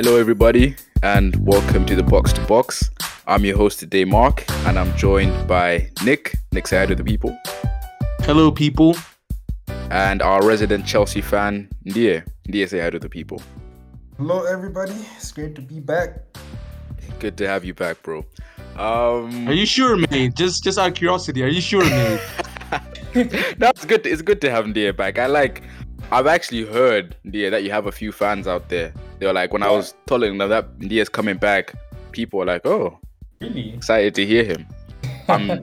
Hello, everybody, and welcome to the Box to Box. I'm your host today, Mark, and I'm joined by Nick. Nick, say hi to the people. Hello, people. And our resident Chelsea fan, Ndie. Ndie, say hi to the people. Hello, everybody. It's great to be back. Good to have you back, bro. Um, Are you sure, mate? Just, just out of curiosity, are you sure, mate? no, it's good. It's good to have Ndie back. I like. I've actually heard Ndie that you have a few fans out there. They were like, when I was telling them that Ndie's coming back, people were like, "Oh, Really? excited to hear him." Um,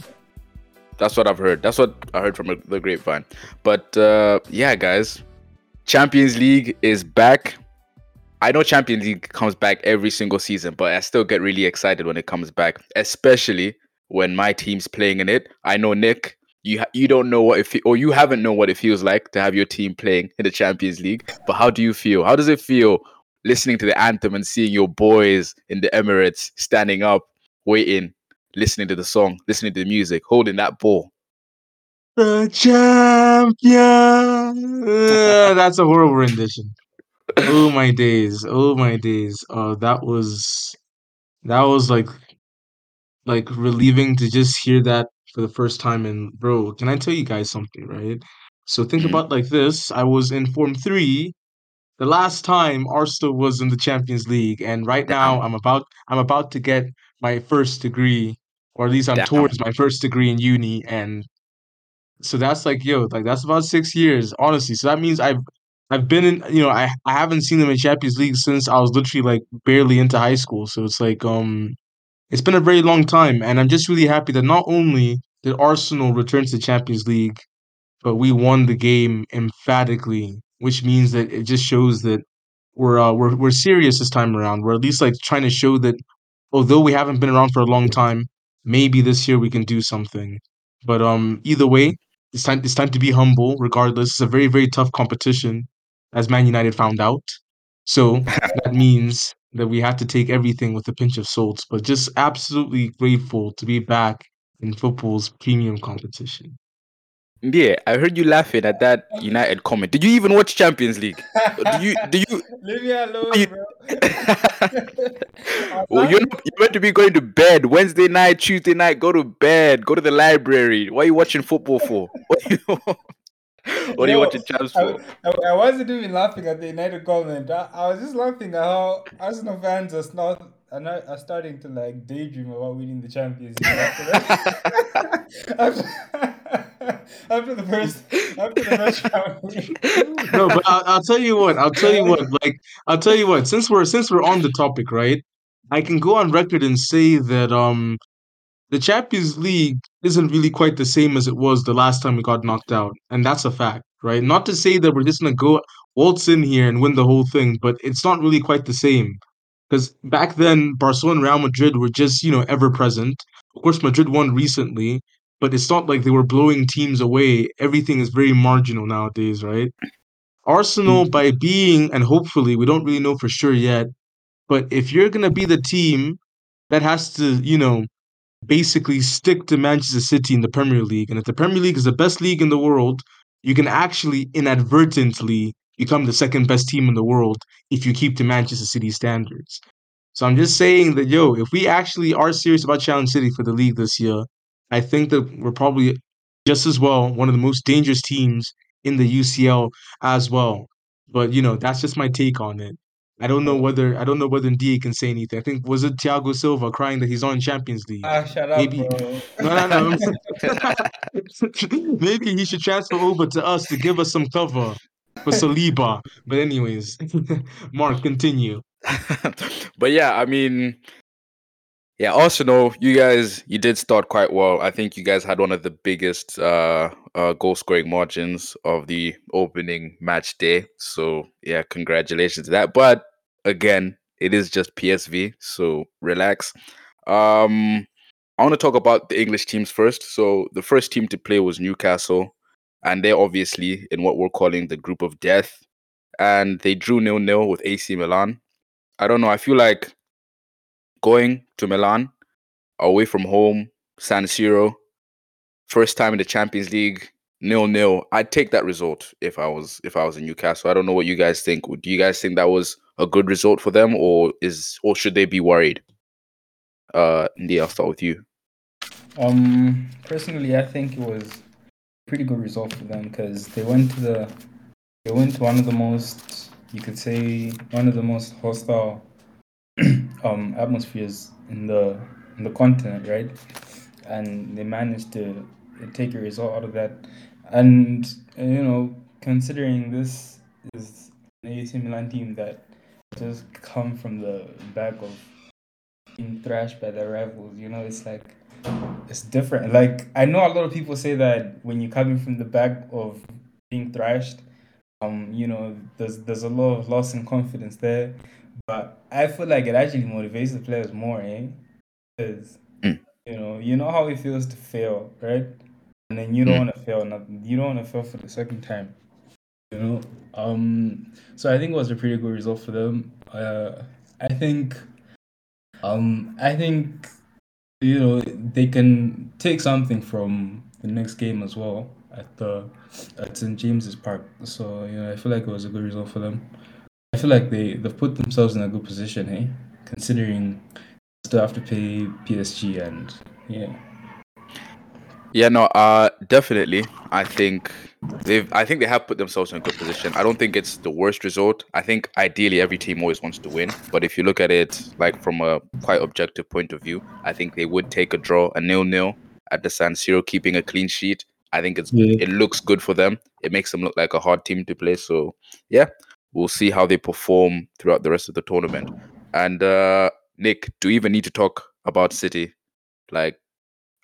that's what I've heard. That's what I heard from the grapevine. But uh, yeah, guys, Champions League is back. I know Champions League comes back every single season, but I still get really excited when it comes back, especially when my team's playing in it. I know Nick, you ha- you don't know what it fe- or you haven't know what it feels like to have your team playing in the Champions League. But how do you feel? How does it feel listening to the anthem and seeing your boys in the Emirates standing up, waiting, listening to the song, listening to the music, holding that ball? the champion. Uh, that's a horrible rendition. Oh my days. Oh my days. Oh, that was that was like like relieving to just hear that for the first time. And bro, can I tell you guys something, right? So think Mhm. about like this. I was in Form Three the last time Arsenal was in the Champions League, and right now I'm about I'm about to get my first degree, or at least I'm Damn. towards my first degree in uni, and so that's like yo, like that's about six years, honestly. So that means I've I've been in, you know, I I haven't seen them in Champions League since I was literally like barely into high school. So it's like um, it's been a very long time, and I'm just really happy that not only did Arsenal return to the Champions League, but we won the game emphatically, which means that it just shows that we're uh, we're we're serious this time around. We're at least like trying to show that although we haven't been around for a long time, maybe this year we can do something. But um, either way, it's time it's time to be humble. Regardless, it's a very very tough competition, as Man United found out. So that means that we have to take everything with a pinch of salt. But just absolutely grateful to be back in football's premium competition. Yeah, I heard you laughing at that United comment. Did you even watch Champions League? Do you do you Leave me alone, you- bro. well, you're, not, you're meant to be going to bed Wednesday night, Tuesday night. Go to bed. Go to the library. What are you watching football for? What are you, what are you No, watching champs for? I, I, I wasn't even laughing at the United comment. I, I was just laughing at how Arsenal fans are not are, not, are starting to like daydream about winning the Champions League after, that. after, after the first after the first no, but I'll, I'll tell you what. I'll tell you what. Like, I'll tell you what. Since we're since we're on the topic, right? I can go on record and say that um, the Champions League isn't really quite the same as it was the last time we got knocked out, and that's a fact, right? Not to say that we're just gonna go waltz in here and win the whole thing, but it's not really quite the same. Because back then, Barcelona and Real Madrid were just you know ever present. Of course, Madrid won recently, but it's not like they were blowing teams away. Everything is very marginal nowadays, right? Arsenal, mm. by being, and hopefully, we don't really know for sure yet, but if you're going to be the team that has to, you know, basically stick to Manchester City in the Premier League, and if the Premier League is the best league in the world, you can actually inadvertently become the second best team in the world if you keep to Manchester City standards. So I'm just saying that, yo, if we actually are serious about Challenge City for the league this year, I think that we're probably just as well one of the most dangerous teams in the UCL as well. But you know, that's just my take on it. I don't know whether I don't know whether Ndie can say anything. I think was it Thiago Silva crying that he's on Champions League. Ah, shut up, Maybe- bro. No, no, no. Maybe he should transfer over to us to give us some cover for Saliba. But anyways, Mark, continue. but yeah, I mean, yeah, Arsenal, you guys, you did start quite well. I think you guys had one of the biggest uh, uh, goal scoring margins of the opening match day. So yeah, congratulations to that. But again, it is just PSV, so relax. Um, I want to talk about the English teams first. So the first team to play was Newcastle, and they're obviously in what we're calling the group of death, and they drew nil nil with AC Milan. I don't know. I feel like going to Milan, away from home, San Siro, first time in the Champions League, nil nil. I'd take that result if I was if I was in Newcastle. I don't know what you guys think. Do you guys think that was a good result for them, or is or should they be worried? Uh, India, I'll start with you. Um, personally, I think it was pretty good result for them because they went to the they went to one of the most you could say one of the most hostile um atmospheres in the in the continent, right? And they managed to take a result out of that. And you know, considering this is an AC Milan team that just come from the back of being thrashed by their rivals, you know, it's like it's different. Like I know a lot of people say that when you're coming from the back of being thrashed, um, you know, there's there's a lot of loss in confidence there. But I feel like it actually motivates the players more, eh? Because Mm. you know, you know how it feels to fail, right? And then you don't Mm. want to fail. Not, you don't want to fail for the second time. You know. Um. So I think it was a pretty good result for them. Uh, I think. Um. I think. You know they can take something from the next game as well at the at St James's Park. So you know I feel like it was a good result for them. I feel like they they've put themselves in a good position, hey, considering they still have to pay PSG and yeah. Yeah, no, uh, definitely. I think they've. I think they have put themselves in a good position. I don't think it's the worst result. I think ideally every team always wants to win, but if you look at it like from a quite objective point of view, I think they would take a draw, a nil-nil at the San Siro, keeping a clean sheet. I think it's Yeah. it looks good for them. It makes them look like a hard team to play. So yeah, we'll see how they perform throughout the rest of the tournament. And uh Nick, do we even need to talk about City? Like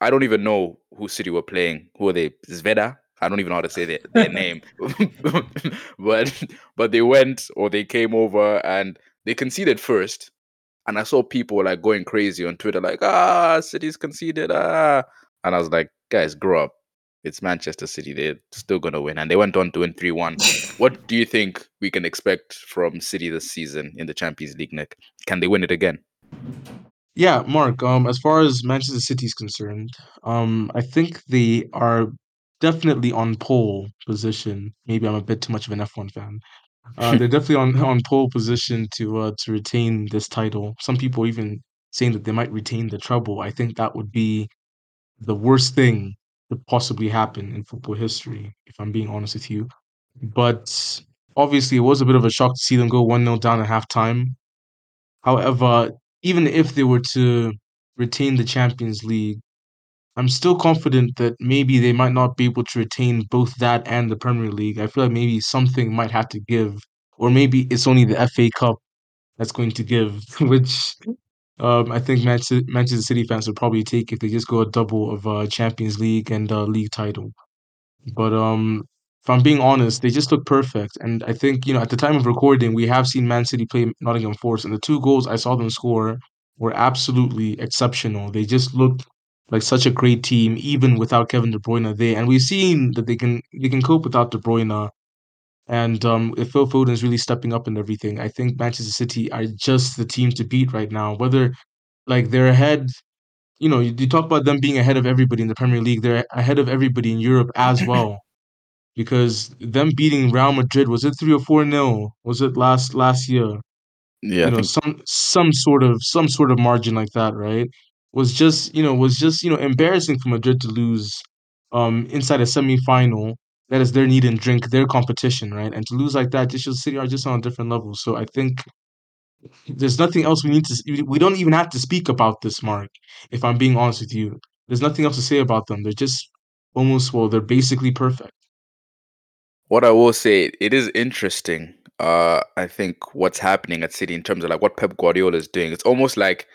I don't even know who City were playing. Who are they? Zveda? I don't even know how to say their, their name. but but they went or they came over and they conceded first. And I saw people like going crazy on Twitter, like, ah, City's conceded, ah. And I was like, guys, grow up. It's Manchester City. They're still gonna win. And they went on to win 3-1. what do you think we can expect from City this season in the Champions League, Nick? Can they win it again? Yeah, Mark. Um, as far as Manchester City is concerned, um, I think they are definitely on pole position. Maybe I'm a bit too much of an F1 fan. Uh, they're definitely on on pole position to uh, to retain this title. Some people even saying that they might retain the treble. I think that would be the worst thing to possibly happen in football history, if I'm being honest with you. But obviously, it was a bit of a shock to see them go 1 0 down at halftime. However, even if they were to retain the Champions League, I'm still confident that maybe they might not be able to retain both that and the Premier League. I feel like maybe something might have to give, or maybe it's only the FA Cup that's going to give, which um, I think Manchester, City fans would probably take if they just go a double of uh, Champions League and uh, league title. But um, if I'm being honest, they just look perfect. And I think, you know, at the time of recording, we have seen Man City play Nottingham Forest, and the two goals I saw them score were absolutely exceptional. They just looked like such a great team, even without Kevin De Bruyne there. And we've seen that they can they can cope without De Bruyne. And um, if Phil Foden is really stepping up and everything, I think Manchester City are just the team to beat right now. Whether like they're ahead you know, you, you talk about them being ahead of everybody in the Premier League. They're ahead of everybody in Europe as well, because them beating Real Madrid was it three or four nil? Was it last last year? Yeah, you know, some some sort of some sort of margin like that, right? Was just you know was just you know embarrassing for Madrid to lose, um, inside a semi final. That is their need and drink, their competition, right? And to lose like that, just City are just on a different level. So I think there's nothing else we need to. We don't even have to speak about this, Mark. If I'm being honest with you, there's nothing else to say about them. They're just almost well, they're basically perfect. What I will say, it is interesting. Uh, I think what's happening at City in terms of like what Pep Guardiola is doing. It's almost like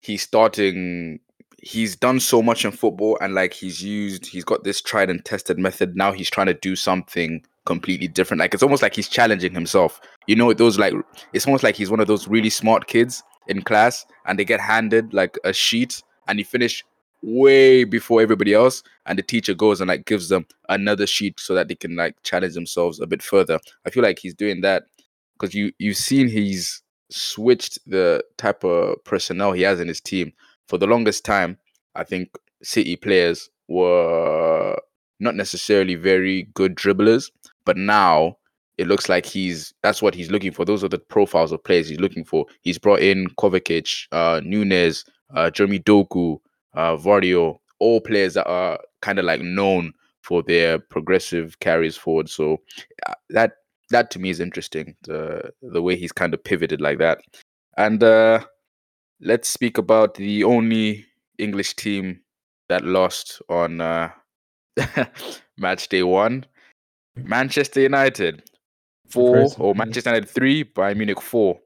he's starting. He's done so much in football, and like he's used, he's got this tried and tested method. Now he's trying to do something completely different. Like it's almost like he's challenging himself. You know, those like it's almost like he's one of those really smart kids in class, and they get handed like a sheet, and he finish way before everybody else and the teacher goes and like gives them another sheet so that they can like challenge themselves a bit further i feel like he's doing that because you you've seen he's switched the type of personnel he has in his team for the longest time i think city players were not necessarily very good dribblers but now it looks like he's that's what he's looking for. Those are the profiles of players he's looking for. He's brought in Kovacic, uh, Nunes, uh, Jeremy Doku, uh, Gvardiol, all players that are kind of like known for their progressive carries forward. So uh, that that to me is interesting. The the way he's kind of pivoted like that. And uh, let's speak about the only English team that lost on uh, match day one. Manchester United four or. Manchester United three, Bayern Munich four.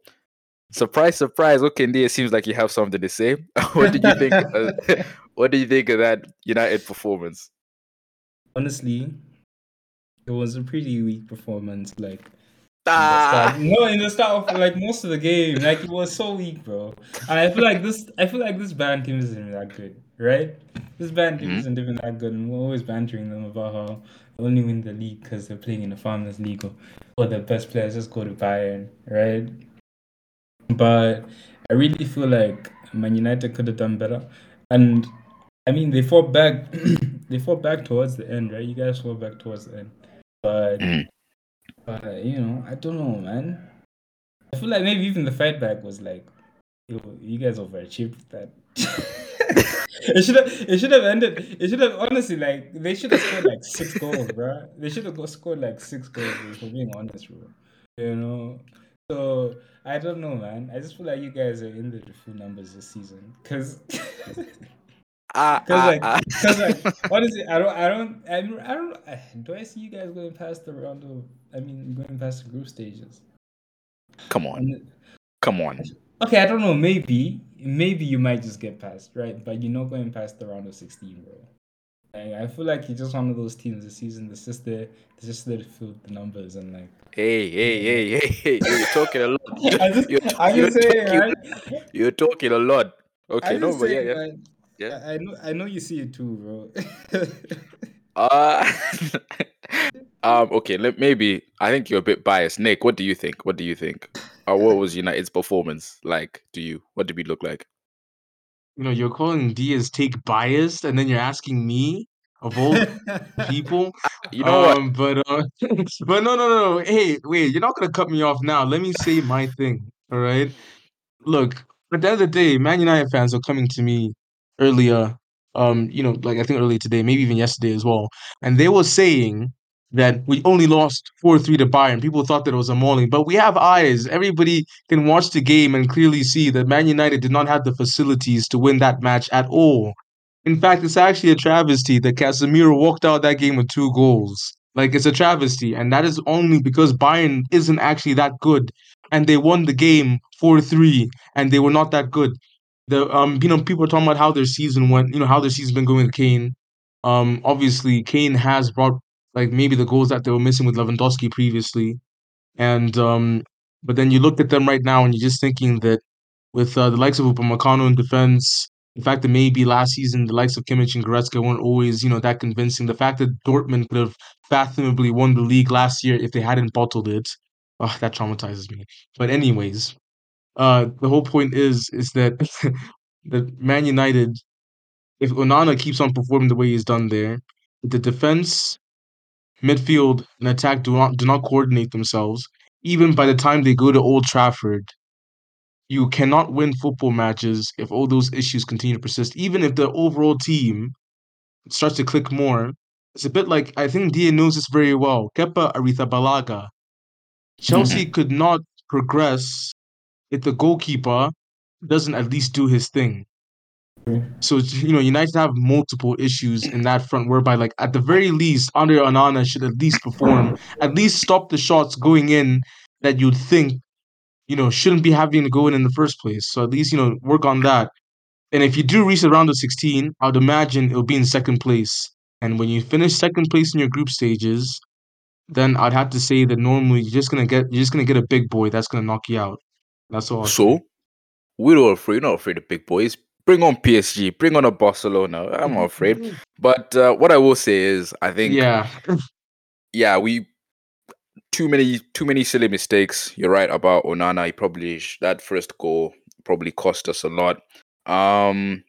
Surprise, surprise. It seems like you have something to say. what did you think? uh, what do you think of that United performance? Honestly, it was a pretty weak performance. Like Ah, no, in the start of like most of the game, like it was so weak, bro. And I feel like this, I feel like this Bayern team isn't even that good, right? This Bayern team Mhm. isn't even that good, and we're always bantering them about how they only win the league because they're playing in the Farmers League or, or the best players just go to Bayern, right? But I really feel like Man United could have done better, and I mean they fought back, they fought back towards the end, right? You guys fought back towards the end, but Mhm. but you know, I don't know, man. I feel like maybe even the fight back was like, yo, you guys overachieved that. it should have, it should have ended. It should have honestly like they should have scored like six goals, bro. They should have scored like six goals. For being honest, bro. You know, so I don't know, man. I just feel like you guys are in the full numbers this season, cause. ah, Cause ah, like, ah. cause like, honestly, I don't, I don't, I don't, I don't. I- Do I see you guys going past the round of? I mean, going past the group stages. come on, come on. okay, I don't know. Maybe, maybe you might just get past, right? But you're not going past the round of sixteen, bro. Like, I feel like you're just one of those teams this season. That's just there, that's just there to fill the numbers and like. Hey, hey, hey, hey, hey! You're talking a lot. Just, You're, I'm you're saying, talking, right? you're talking a lot. Okay, no, but yeah, yeah. yeah. I I know, I know you see it too, bro. Uh, um, okay, let, maybe I think you're a bit biased. Nick, what do you think? What do you think? Or what was United's performance like to you? What did we look like? You know, you're calling Diaz take biased, and then you're asking me of all people. You know um, but uh, but no, no, no, no. Hey, wait, you're not gonna cut me off now. Let me say my thing. All right. Look, at the end of the day, Man United fans were coming to me earlier. Um, you know, like I think earlier today, maybe even yesterday as well, and they were saying that we only lost four three to Bayern. People thought that it was a mauling, but we have eyes. Everybody can watch the game and clearly see that Man United did not have the facilities to win that match at all. In fact, it's actually a travesty that Casemiro walked out that game with two goals. Like it's a travesty, and that is only because Bayern isn't actually that good, and they won the game four three, and they were not that good. The um, you know, people are talking about how their season went, you know, how their season's been going with Kane. Um, obviously, Kane has brought like maybe the goals that they were missing with Lewandowski previously, and um, but then you look at them right now, and you're just thinking that with uh, the likes of Upamecano in defense, the fact that maybe last season the likes of Kimmich and Goretzka weren't always, you know, that convincing. The fact that Dortmund could have fathomably won the league last year if they hadn't bottled it, oh, that traumatizes me. But anyways, uh, the whole point is is that that Man United, if Onana keeps on performing the way he's done there, the defense, midfield, and attack do not do not coordinate themselves. Even by the time they go to Old Trafford, you cannot win football matches if all those issues continue to persist. Even if the overall team starts to click more, it's a bit like I think Dia knows this very well. Kepa Arrizabalaga. Chelsea mm-hmm. could not progress if the goalkeeper doesn't at least do his thing. Mm-hmm. So you know, United have multiple issues in that front, whereby like at the very least, Andre Onana should at least perform, at least stop the shots going in that you'd think, you know, shouldn't be having to go in in the first place. So at least you know work on that. And if you do reach the round of sixteen, I'd imagine it'll be in second place. And when you finish second place in your group stages, then I'd have to say that normally you're just gonna get you're just gonna get a big boy that's gonna knock you out. That's all. So we're all afraid. We're not afraid of big boys. Bring on PSG. Bring on a Barcelona. I'm not afraid. But uh, what I will say is, I think, yeah, Yeah. we too many too many silly mistakes. You're right about Onana. He probably that first goal probably cost us a lot. Um,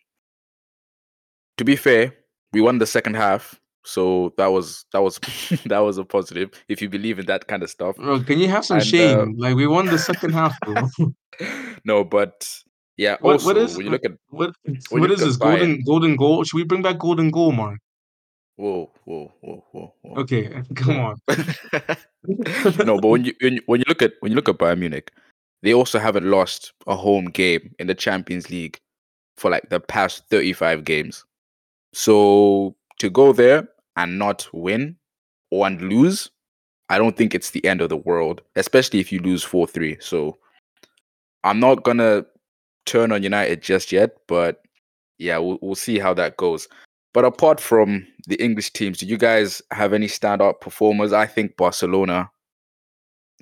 to be fair, we won the second half. So that was that was that was a positive. If you believe in that kind of stuff. Bro, can you have some And, uh, shame? like we won the second half, no, but yeah. What also, what is when you look at what what is this golden golden goal? Should we bring back golden goal, Mark? whoa, whoa, whoa, whoa, whoa. Okay, come on. no, but when you, when you when you look at when you look at Bayern Munich, they also haven't lost a home game in the Champions League for like the past 35 games. So to go there and not win or and lose, I don't think it's the end of the world, especially if you lose 4-3. So I'm not gonna turn on United just yet, but yeah, we'll, we'll see how that goes. But apart from the English teams, do you guys have any standout performers? I think Barcelona,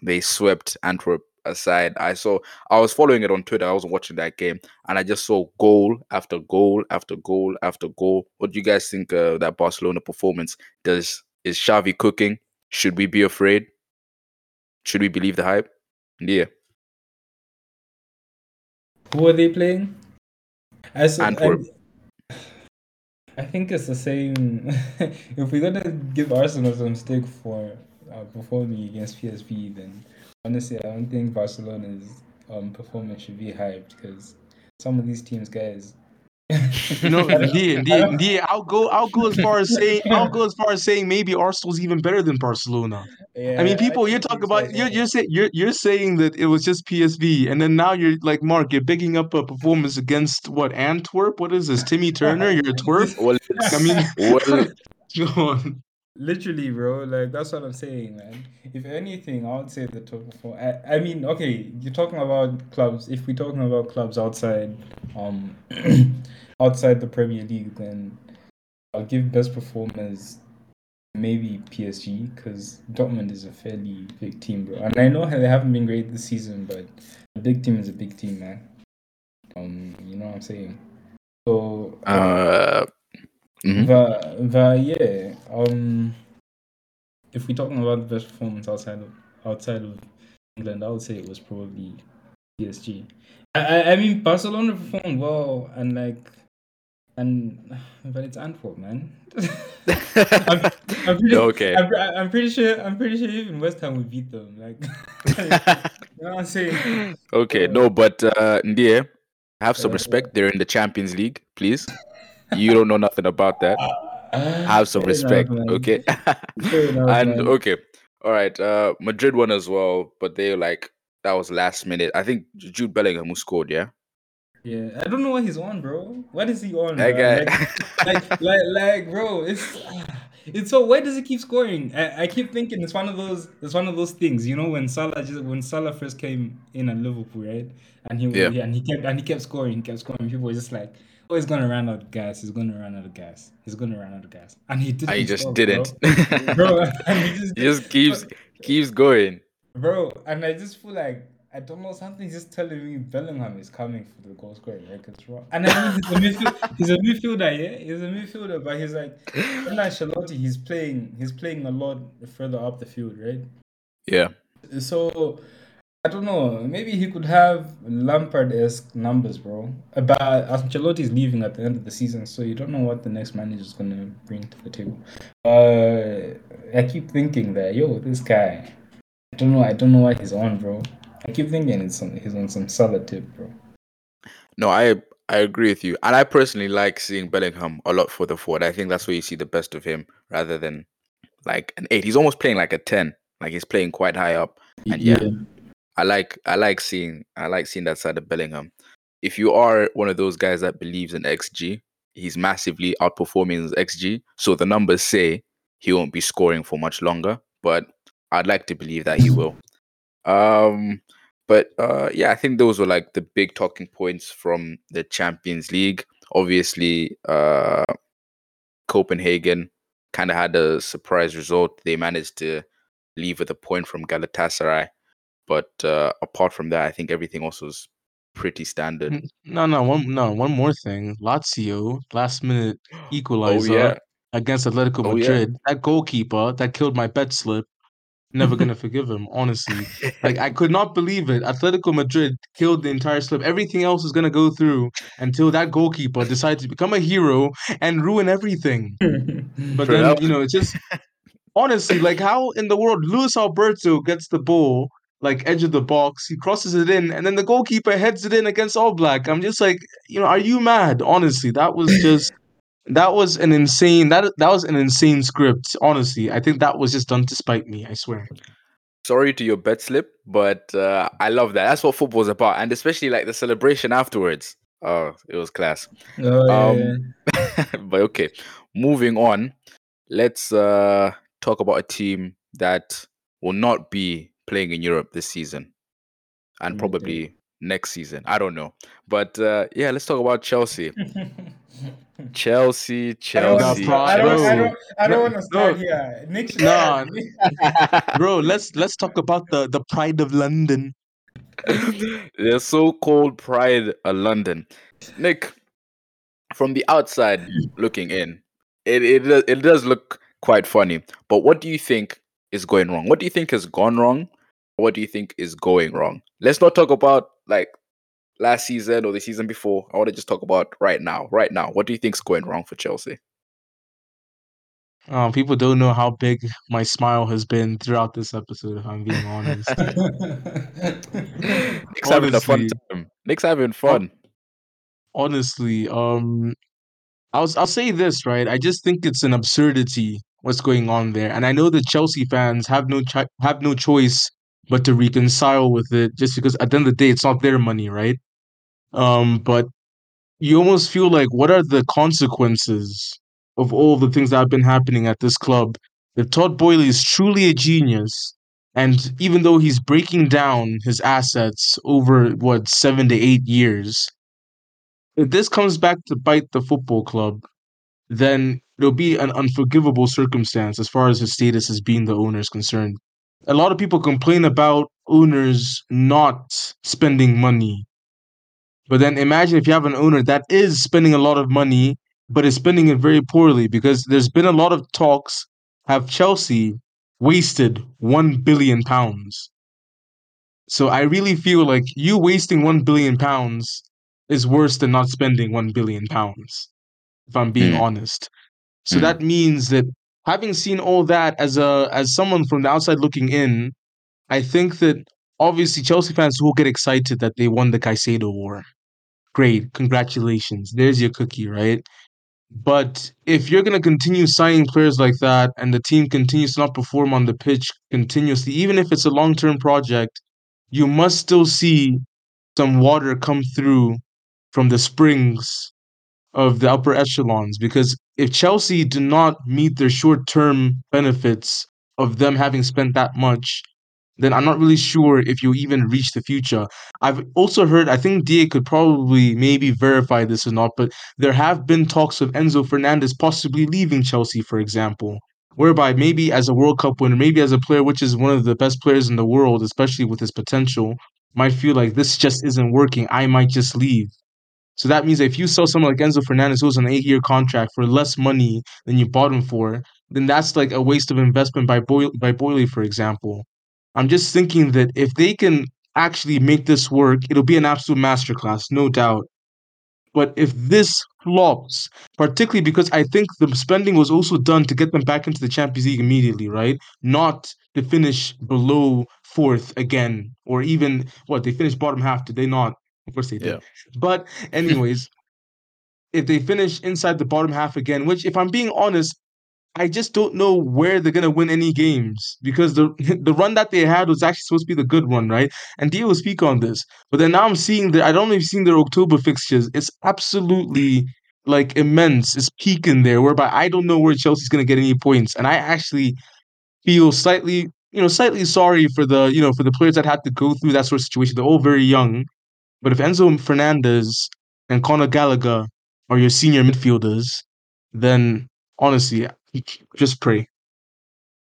they swept Antwerp aside. I saw, I was following it on Twitter. I was watching that game, and I just saw goal after goal after goal after goal. What do you guys think uh, that Barcelona performance? Does is Xavi cooking? Should we be afraid? Should we believe the hype? Yeah, Who are they playing? I s- I- Antwerp. I think it's the same. if we're gonna give Arsenal some stick for uh, performing against PSV, then honestly, I don't think Barcelona's um, performance should be hyped because some of these teams, guys. No, I don't- indeed, I indeed, don't- indeed. I'll go. I'll go as far as saying. I'll go as far as saying maybe Arsenal's even better than Barcelona. Yeah, I mean, people, you're talking about guys you're you're saying you're you're saying that it was just PSV, and then now you're like Mark, you're picking up a performance against what Antwerp? What is this, Timmy Turner? You're a twerp? Well, I mean, well, go on. Literally, bro. Like that's what I'm saying, man. If anything, I would say the top four. I, I mean, okay, you're talking about clubs. If we're talking about clubs outside, um, outside the Premier League, then I'll give best performers maybe PSG because Dortmund is a fairly big team, bro. And I know they haven't been great this season, but a big team is a big team, man. Um, you know what I'm saying. So uh, mhm. but but yeah, um, if we're talking about the best performance outside of outside of England, I would say it was probably PSG. I I, mean Barcelona performed well and like and but it's Antwerp, man. I'm, I'm pretty, okay. I'm, I'm pretty sure I'm pretty sure even West Ham would beat them. Like, you know what I'm saying? okay, Uh, no, but uh, Ndie, have some uh, respect. They're in the Champions League, please. You don't know nothing about that. Have some Fair respect, man. okay? Enough, and man. okay, all right. Uh, Madrid won as well, but they like that was last minute. I think Jude Bellingham who scored. Yeah, Yeah, I don't know what he's on, bro. What is he on? that bro? guy. Like, like, like, like, bro, it's it's so. Why does he keep scoring? I, I keep thinking it's one of those. It's one of those things, you know, when Salah just when Salah first came in at Liverpool, right? And he Yeah. yeah, and he kept and he kept scoring, kept scoring. People were just like, oh, he's gonna run out of gas. He's gonna run out of gas. He's gonna run out of gas, and he didn't. I just stop, didn't. bro. bro. And he just, he just keeps keeps going. Bro, and I just feel like I don't know something's just telling me Bellingham is coming for the goal scoring records, bro. And I mean he's a, midfield, he's a midfielder, yeah, he's a midfielder, but he's like Ancelotti, he's playing he's playing a lot further up the field, right? Yeah. So I don't know, maybe he could have Lampard esque numbers, bro. But Ancelotti's leaving at the end of the season, so you don't know what the next manager is gonna bring to the table. Uh, I keep thinking that yo, this guy. I don't know. I don't know what he's on, bro. I keep thinking it's on, he's on some solid tip, bro. No, I I agree with you, and I personally like seeing Bellingham a lot further forward. I think that's where you see the best of him, rather than like an eight. He's almost playing like a ten. Like he's playing quite high up. And yeah, I like I like seeing I like seeing that side of Bellingham. If you are one of those guys that believes in XG, he's massively outperforming his XG. So the numbers say he won't be scoring for much longer, but I'd like to believe that he will. Um, but uh, yeah, I think those were like the big talking points from the Champions League. Obviously, uh, Copenhagen kind of had a surprise result. They managed to leave with a point from Galatasaray. But uh, apart from that, I think everything else was pretty standard. No, no, one, no, one more thing. Lazio last minute Oh equalizer yeah, against Atletico Oh, yeah. Madrid. That goalkeeper that killed my bet slip. never gonna forgive him. Honestly, like I could not believe it. Atletico Madrid killed the entire slip. Everything else is gonna go through until that goalkeeper decides to become a hero and ruin everything. But True, then that you know, it's just honestly like how in the world Luis Alberto gets the ball like edge of the box, he crosses it in, and then the goalkeeper heads it in against Oblak. I'm just like, you know, are you mad? Honestly, that was just that was an insane that that was an insane script. Honestly, I think that was just done to spite me. I swear. Sorry to your bet slip, but uh, I love that. That's what football's about, and especially like the celebration afterwards. Oh, it was class. Oh, yeah, Um, but okay, moving on. Let's uh, talk about a team that will not be playing in Europe this season, and Okay. probably next season. I don't know, but uh, yeah, let's talk about Chelsea. yeah. Chelsea, I don't, Chelsea. I don't, I don't, I don't want to start bro. here. Nick should Nah, start. bro. Let's let's talk about the the pride of London. the so-called pride of London. Nick, from the outside looking in, it it it does look quite funny. But what do you think is going wrong? What do you think has gone wrong? What do you think is going wrong? Let's not talk about like last season or the season before. I want to just talk about right now. Right now, what do you think is going wrong for Chelsea? Uh, people don't know how big my smile has been throughout this episode. If I'm being honest. Nick's having a fun Honestly. time. Nick's having fun. honestly, um, I'll I'll say this right. I just think it's an absurdity what's going on there, and I know the Chelsea fans have no chi- have no choice but to reconcile with it, just because at the end of the day, it's not their money, right? Um, but you almost feel like, what are the consequences of all the things that have been happening at this club? If Todd Boehly is truly a genius, and even though he's breaking down his assets over what seven to eight years, if this comes back to bite the football club, then it'll be an unforgivable circumstance as far as his status as being the owner is concerned. A lot of people complain about owners not spending money. But then imagine if you have an owner that is spending a lot of money, but is spending it very poorly because there's been a lot of talks have Chelsea wasted 1 billion pounds. So I really feel like you wasting 1 billion pounds is worse than not spending 1 billion pounds if I'm being Mm. honest. So Mm. that means that having seen all that as a as someone from the outside looking in, I think that obviously Chelsea fans will get excited that they won the Caicedo war. Great, congratulations. There's your cookie, right? But if you're gonna continue signing players like that and the team continues to not perform on the pitch continuously, even if it's a long-term project, you must still see some water come through from the springs of the upper echelons because if Chelsea do not meet their short-term benefits of them having spent that much, then I'm not really sure if you even reach the future. I've also heard, I think DA could probably maybe verify this or not, but there have been talks of Enzo Fernandez possibly leaving Chelsea, for example, whereby maybe as a World Cup winner, maybe as a player which is one of the best players in the world, especially with his potential, might feel like this just isn't working. I might just leave. So that means if you sell someone like Enzo Fernandez who's an eight-year contract for less money than you bought him for, then that's like a waste of investment by Boehly by Boehly, for example. I'm just thinking that if they can actually make this work, it'll be an absolute masterclass, no doubt. But if this flops, particularly because I think the spending was also done to get them back into the Champions League immediately, right? Not to finish below fourth again, or even what they finished bottom half. Did they not? Of course they did. Yeah. But anyways, if they finish inside the bottom half again, which if I'm being honest, I just don't know where they're gonna win any games because the the run that they had was actually supposed to be the good one, right? And Dio will speak on this. But then now I'm seeing that I don't know if you've seen their October fixtures. It's absolutely like immense. It's peaking there, whereby I don't know where Chelsea's gonna get any points. And I actually feel slightly, you know, slightly sorry for the, you know, for the players that had to go through that sort of situation. They're all very young. But if Enzo Fernandez and Conor Gallagher are your senior midfielders, then honestly, just pray.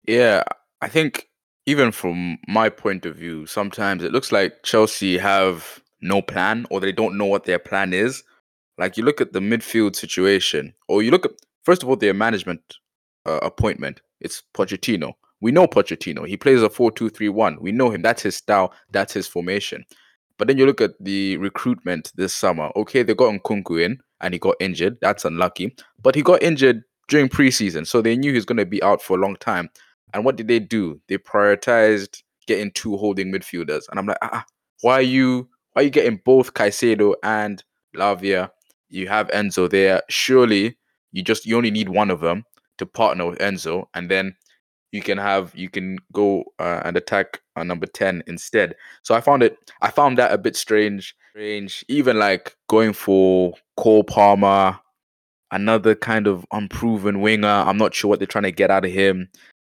Yeah, I think even from my point of view, sometimes it looks like Chelsea have no plan or they don't know what their plan is. Like you look at the midfield situation, or you look at first of all their management uh, appointment. It's Pochettino, We know Pochettino. He plays a 4-2-3-1. We know him. That's his style. That's his formation. But then you look at the recruitment this summer. Okay, they got Nkunku in and he got injured. That's unlucky. But he got injured during preseason, so they knew he was going to be out for a long time. And what did they do? They prioritized getting two holding midfielders. And I'm like, ah, why are you why are you getting both Caicedo and Lavia? You have Enzo there. Surely you just you only need one of them to partner with Enzo, and then you can have you can go uh, and attack on number 10 instead. So i found it i found that a bit strange strange even like going for cole palmer another kind of unproven winger i'm not sure what they're trying to get out of him.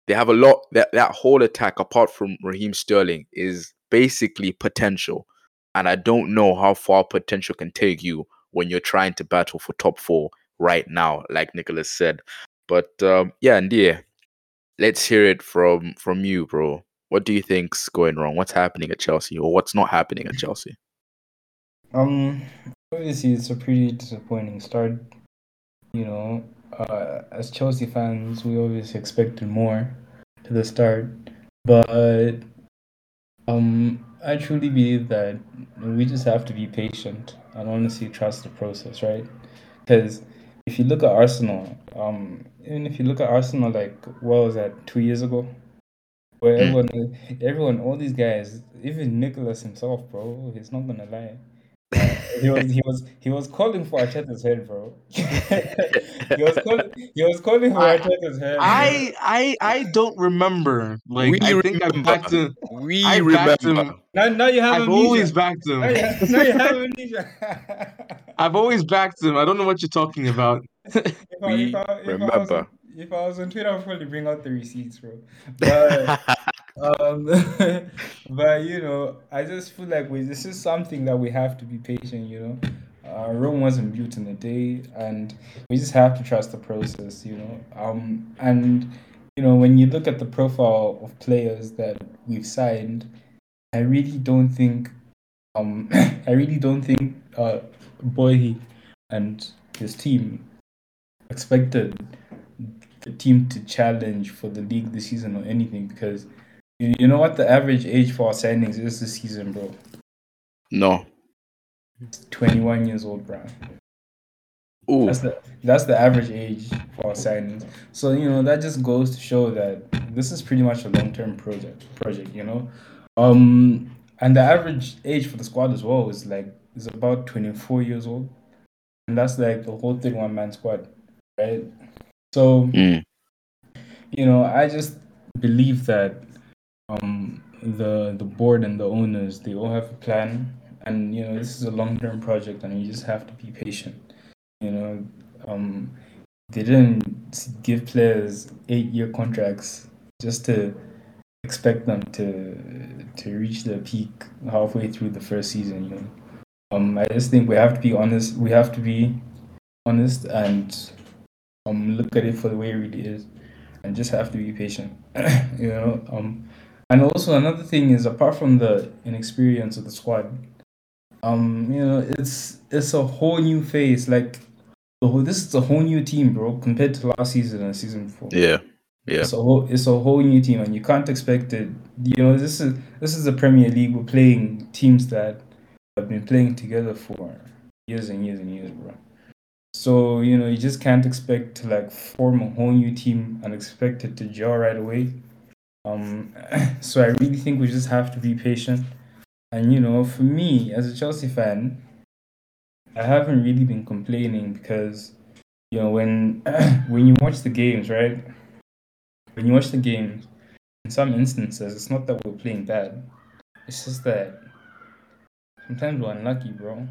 They have a lot that that whole attack apart from raheem sterling is basically potential. And i don't know how far potential can take you when you're trying to battle for top four right now like nicholas said. But um, yeah and yeah let's hear it from from you, bro. What do you think's going wrong? What's happening at Chelsea, or what's not happening at Chelsea? Um, obviously, it's a pretty disappointing start. You know, uh, as Chelsea fans, we always expected more to the start, but um, I truly believe that we just have to be patient and honestly trust the process, right? Because if you look at Arsenal, um, even if you look at Arsenal, like what was that two years ago, where mm. everyone, everyone, all these guys, even Nicholas himself, bro, he's not gonna lie. Uh, he was he was he was calling for Arteta's head, bro. he was calling he was calling for Arteta's head. I I I don't remember. Like we I think I backed him. We I backed remember. Him. Now, now you have I've amnesia. always backed him. Now you, now you have amnesia. I've always backed him. I don't know what you're talking about. if I, We if I, if remember. I was on, if I was on Twitter, I'd probably bring out the receipts, bro. But um, but you know, I just feel like we this is something that we have to be patient. You know, uh, Rome wasn't built in a day, and we just have to trust the process. You know, um, and you know when you look at the profile of players that we've signed, I really don't think, um, I really don't think uh, Boehly and his team expected the team to challenge for the league this season or anything because you, you know what the average age for our signings is this season, bro? No. It's 21 years old, bro. Ooh. That's the that's the average age for our signings. So you know that just goes to show that this is pretty much a long term project. Project, you know, um, and the average age for the squad as well is like is about 24 years old, and that's like the whole 31 man squad, right? So Mm. you know, I just believe that um the the board and the owners they all have a plan, and you know this is a long term project, and you just have to be patient. You know, um, they didn't give players eight year contracts just to expect them to to reach their peak halfway through the first season. You know, um, I just think we have to be honest. We have to be honest and um look at it for the way it really is, and just have to be patient. you know, um, and also another thing is apart from the inexperience of the squad, um, you know, it's it's a whole new phase. Like the whole, this is a whole new team, bro, compared to last season and season before. Yeah. Yeah. It's a whole it's a whole new team, and you can't expect it. You know, this is this is the Premier League. We're playing teams that have been playing together for years and years and years, bro. So you know, you just can't expect to like form a whole new team and expect it to gel right away. Um, so I really think we just have to be patient. And you know, for me as a Chelsea fan, I haven't really been complaining because you know when when you watch the games, right? When you watch the games, in some instances, it's not that we're playing bad. It's just that sometimes we're unlucky, bro.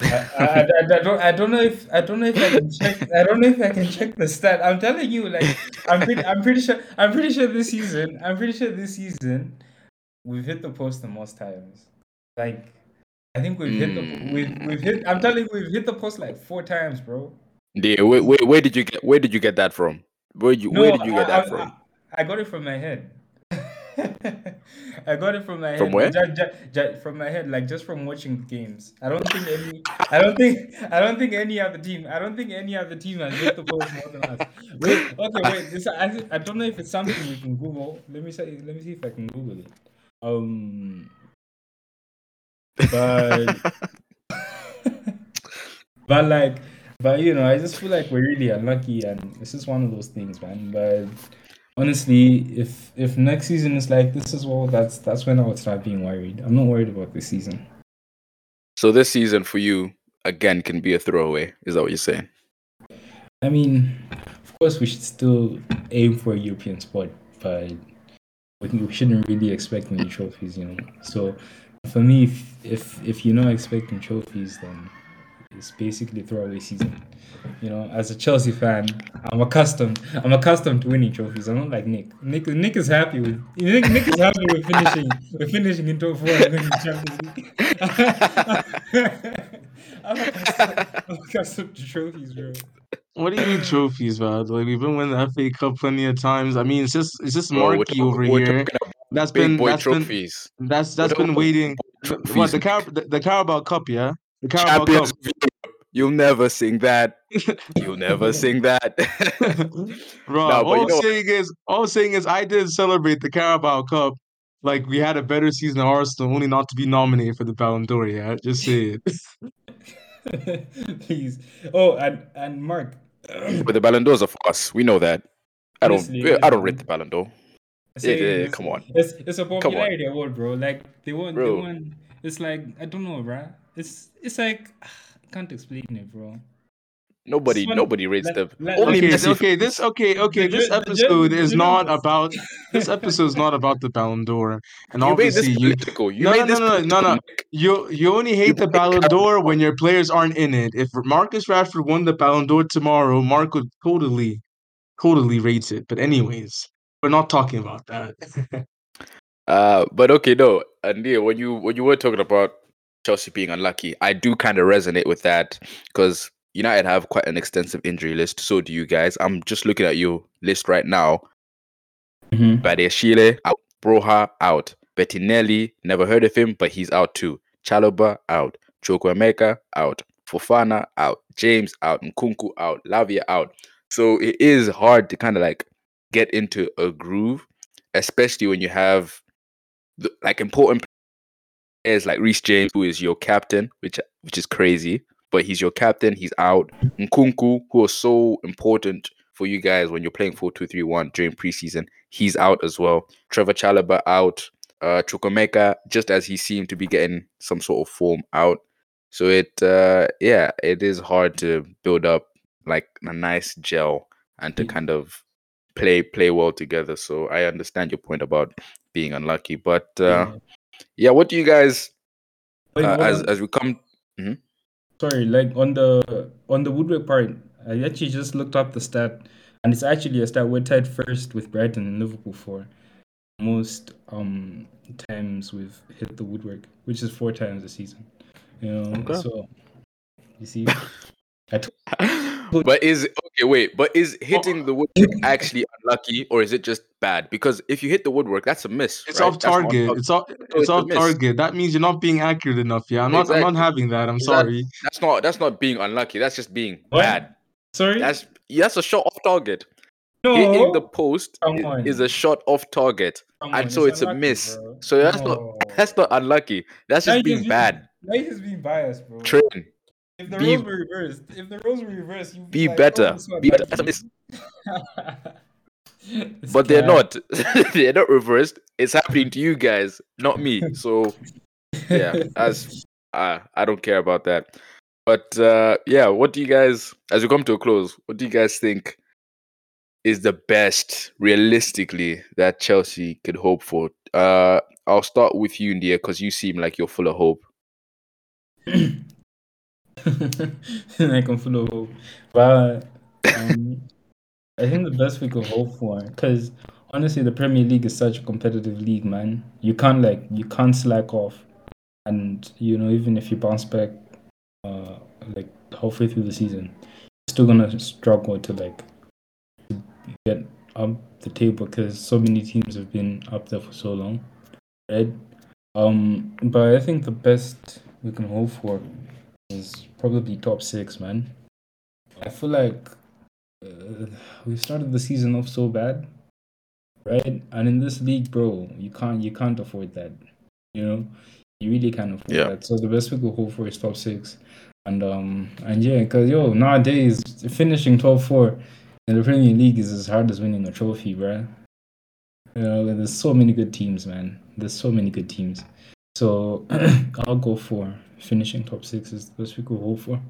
I, I, I, don't I don't know if I don't know if I can check I don't know if I can check the stat. I'm telling you, like I'm pretty I'm pretty sure I'm pretty sure this season I'm pretty sure this season we've hit the post the most times. Like I think we've hit the hmm. we've we've hit I'm telling you we've hit the post like four times, bro. Yeah. Where, where, where did you get where did you get that from? Where you where did you get that I, from? I got it from my head. I got it from my head. From where? Ju- ju- ju- from my head, like just from watching games. I don't think any. I don't think. I don't think any other team. I don't think any other team has hit the post more than us. Wait. Okay. Wait. This. I. I don't know if it's something you can Google. Let me say. Let me see if I can Google it. Um. But. but like. But you know, I just feel like we're really unlucky, and this is one of those things, man. But honestly, if if next season is like this as well, that's that's when I would start being worried. I'm not worried about this season. so this season for you again can be a throwaway. Is that what you're saying? I mean, of course, we should still aim for a European spot, but we we shouldn't really expect any trophies, you know. So for me, if if, if you're not expecting trophies, then it's basically throwaway season. You know, as a Chelsea fan, I'm accustomed. I'm accustomed to winning trophies. I'm not like Nick. Nick, Nick is happy with Nick. Nick is happy with finishing. with finishing in top four and winning the Champions League. I'm, accustomed, I'm accustomed to trophies, bro. What do you mean trophies, man? Like we've been winning the FA Cup plenty of times. I mean, it's just it's just Bro, Marky over we're here. talking about That's big been boy that's been trophies. that's that's talking been waiting. trophies. What the Car the, the Carabao Cup, yeah, the Carabao Champions Cup. of Europe. You'll never sing that. You'll never sing that. Bro, Nah, but all you I'm know- saying is, all I'm saying is, I did celebrate the Carabao Cup like we had a better season than Arsenal, only not to be nominated for the Ballon d'Or. Yeah, just say it. Please. Oh, and and Mark. but the Ballon d'Ors are for us. We know that. I don't. Honestly, I don't rate the Ballon d'Or. Say yeah, yeah, come on. It's it's a on. popularity award, bro. Like they want, they Bro. want. It's like I don't know, bro. It's it's like I can't explain it, bro. Nobody. One- Nobody rates let- the. let- Only Okay, Messi okay, this okay, okay. This ju- the ju- episode is not about this episode is not about the Ballon d'Or, and You made this obviously you political. You No, made no, this no, no, no, no. You you only hate the made Ballon Carabao d'Or when your players aren't in it. If Marcus Rashford won the Ballon d'Or tomorrow, Mark would totally, totally rate it. But anyways, we're not talking about that. Uh, but okay, no, and yeah, when you when you were talking about Chelsea being unlucky, I do kind of resonate with that because United have quite an extensive injury list. So do you guys. I'm just looking at your list right now. Mhm. Badiashile out, Broja out, Bettinelli never heard of him, but he's out too. Chalobah out, Chukwuemeka out, Fofana out, James out, Nkunku out, Lavia out. So it is hard to kind of like get into a groove, especially when you have the, like important players like Reece James, who is your captain, which which is crazy, but he's your captain. He's out. Nkunku, who was so important for you guys when you're playing 4-2-3-1 during preseason, he's out as well. Trevor Chalobah out. Uh, Chukwuemeka, just as he seemed to be getting some sort of form out. So it, uh, yeah, it is hard to build up like a nice gel and to Yeah. kind of play play well together. So I understand your point about being unlucky, but uh, Yeah. Yeah, what do you guys uh, as as we come? Sorry, like on the on the Woodwork part, I actually just looked up the stat, and it's actually a stat we're tied first with Brighton and Liverpool for most um times we've hit the woodwork, which is four times a season. You know, Okay. so you see, but is okay. Wait, but is hitting the woodwork actually unlucky, or is it just bad? Because if you hit the woodwork, that's a miss. It's right? off That's not on target. target. It's off. it's It's off target. That means you're not being accurate enough. Yeah, I'm not. I'm not having that. I'm Is that- sorry. That's not that's not being unlucky. That's just being What? bad. sorry, That's that's a shot off target. no, Hitting the post Come i- on. is a shot off target, come on, and so it's a unlucky, miss. bro. So that's not that's not unlucky. That's just you're being bad. Now you're just being biased, bro. Train. if the be- roles were reversed, if the roles were reversed, you'd Be like, better. Oh, Be better. lucky. That's This But they're not. they're not reversed. It's happening to you guys, not me. So yeah, as uh, I don't care about that. But uh, yeah, what do you guys, as we come to a close, what do you guys think is the best realistically that Chelsea could hope for? Uh, I'll start with you, India, because you seem like you're full of hope. like I'm full of hope. But I think the best we could hope for, because honestly, the Premier League is such a competitive league, man. You can't like you can't slack off, and you know even if you bounce back, uh, like halfway through the season, you're still gonna struggle to like get up the table because so many teams have been up there for so long, right? Um, but I think the best we can hope for is probably top six, man. I feel like uh, we started the season off so bad, right? And in this league, bro, you can't you can't afford that. You know, you really can't afford Yeah. that. So the best we could hope for is top six, and um and yeah, cause yo nowadays finishing top four in the Premier League is as hard as winning a trophy, bruh. You know, there's so many good teams, man. There's so many good teams. So I'll go for finishing top six is the best we could hope for.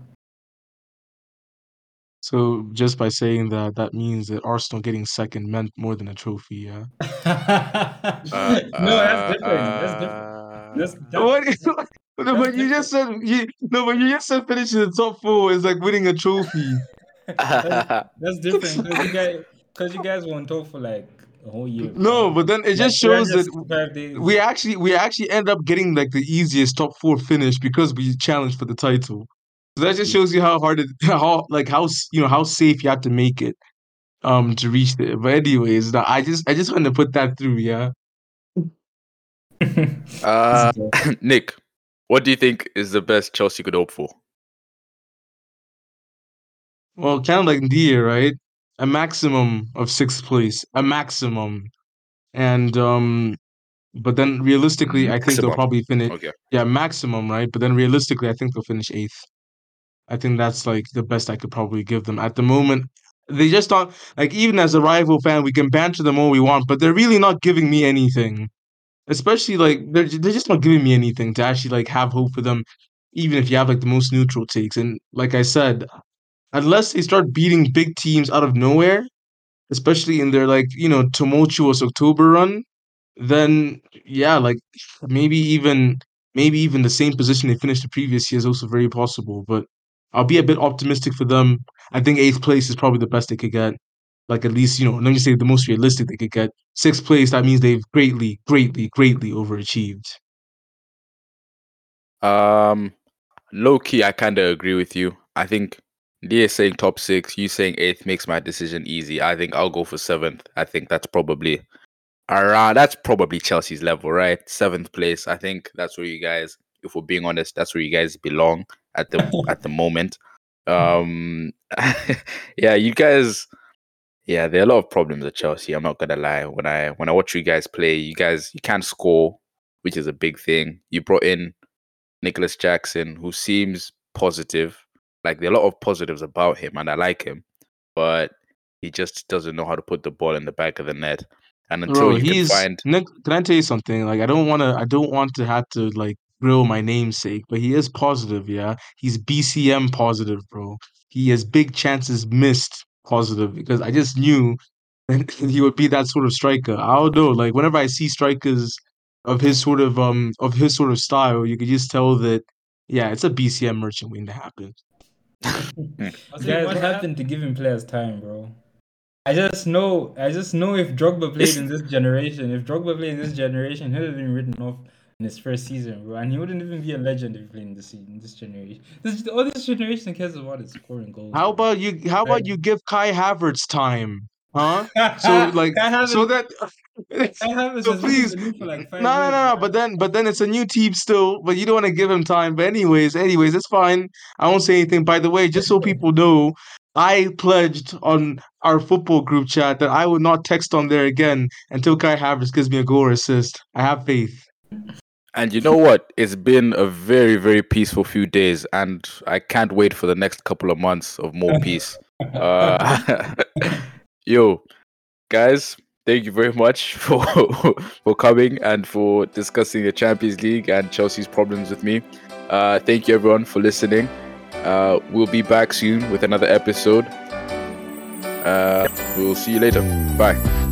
So just by saying that, that means that Arsenal getting second meant more than a trophy, yeah. Uh, no, that's different. That's different. uh, That's, that's, What? no, but you just said you no, but you just said finishing the top four is like winning a trophy. that's, that's different because you guys because you guys won't talk for like a whole year. No, bro. but then it Like just shows that we actually we actually end up getting like the easiest top four finish because we challenged for the title. So that just shows you how hard it how like how you know how safe you have to make it um to reach there. But anyways, no, I just I just wanted to put that through, yeah. uh, Nick, what do you think is the best Chelsea could hope for? Well, kind of like Ndia, right? A maximum of sixth place, a maximum, and um, but then realistically, I think they'll probably finish. Okay. Yeah, maximum, right? But then realistically, I think they'll finish eighth. I think that's like the best I could probably give them at the moment. They just don't like even as a rival fan, we can banter them all we want, but they're really not giving me anything. Especially like they're they're just not giving me anything to actually like have hope for them, even if you have like the most neutral takes. And like I said, unless they start beating big teams out of nowhere, especially in their like you know tumultuous October run, then yeah, like maybe even maybe even the same position they finished the previous year is also very possible. But I'll be a bit optimistic for them. I think eighth place is probably the best they could get. Like at least you know, let me say the most realistic they could get. Sixth place, that means they've greatly, greatly, greatly overachieved. Um, low key, I kind of agree with you. I think Dia saying top six, you saying eighth makes my decision easy. I think I'll go for seventh. I think that's probably around. That's probably Chelsea's level, right? Seventh place. I think that's where you guys, if we're being honest, that's where you guys belong at the at the moment. Um, yeah, you guys. Yeah, there are a lot of problems at Chelsea. I'm not gonna lie. When I when I watch you guys play, you guys you can't score, which is a big thing. You brought in Nicolas Jackson, who seems positive. Like there are a lot of positives about him, and I like him, but he just doesn't know how to put the ball in the back of the net. And until Bro, you can he's find, Nick. Can I tell you something? Like, I don't want to. I don't want to have to like grill my namesake, but he is positive. Yeah, he's BCM positive, bro. He has big chances missed positive because I just knew that he would be that sort of striker. I don't know. Like, whenever I see strikers of his sort of um of his sort of style, you could just tell that. Yeah, it's a BCM merchant waiting to happen. Guys, what happened to giving players time, bro? I just know, I just know if Drogba played in this generation, if Drogba played in this generation, he'd have been written off in his first season, bro, and he wouldn't even be a legend if he played in this season, this generation. This all this generation cares about is scoring goals. How about you? How about you give Kai Havertz time, huh? So like, so that. So in please- like No, no, no, no. But then, but then it's a new team still. But you don't want to give him time. But anyways, anyways, it's fine. I won't say anything. By the way, just so people know, I pledged on our football group chat that I would not text on there again until Kai Havertz gives me a goal or assist. I have faith. And you know what? It's been a very very peaceful few days, and I can't wait for the next couple of months of more peace. Uh, yo, guys, thank you very much for for coming and for discussing the Champions League and Chelsea's problems with me. Uh, thank you everyone for listening. Uh, we'll be back soon with another episode. Uh, we'll see you later. Bye.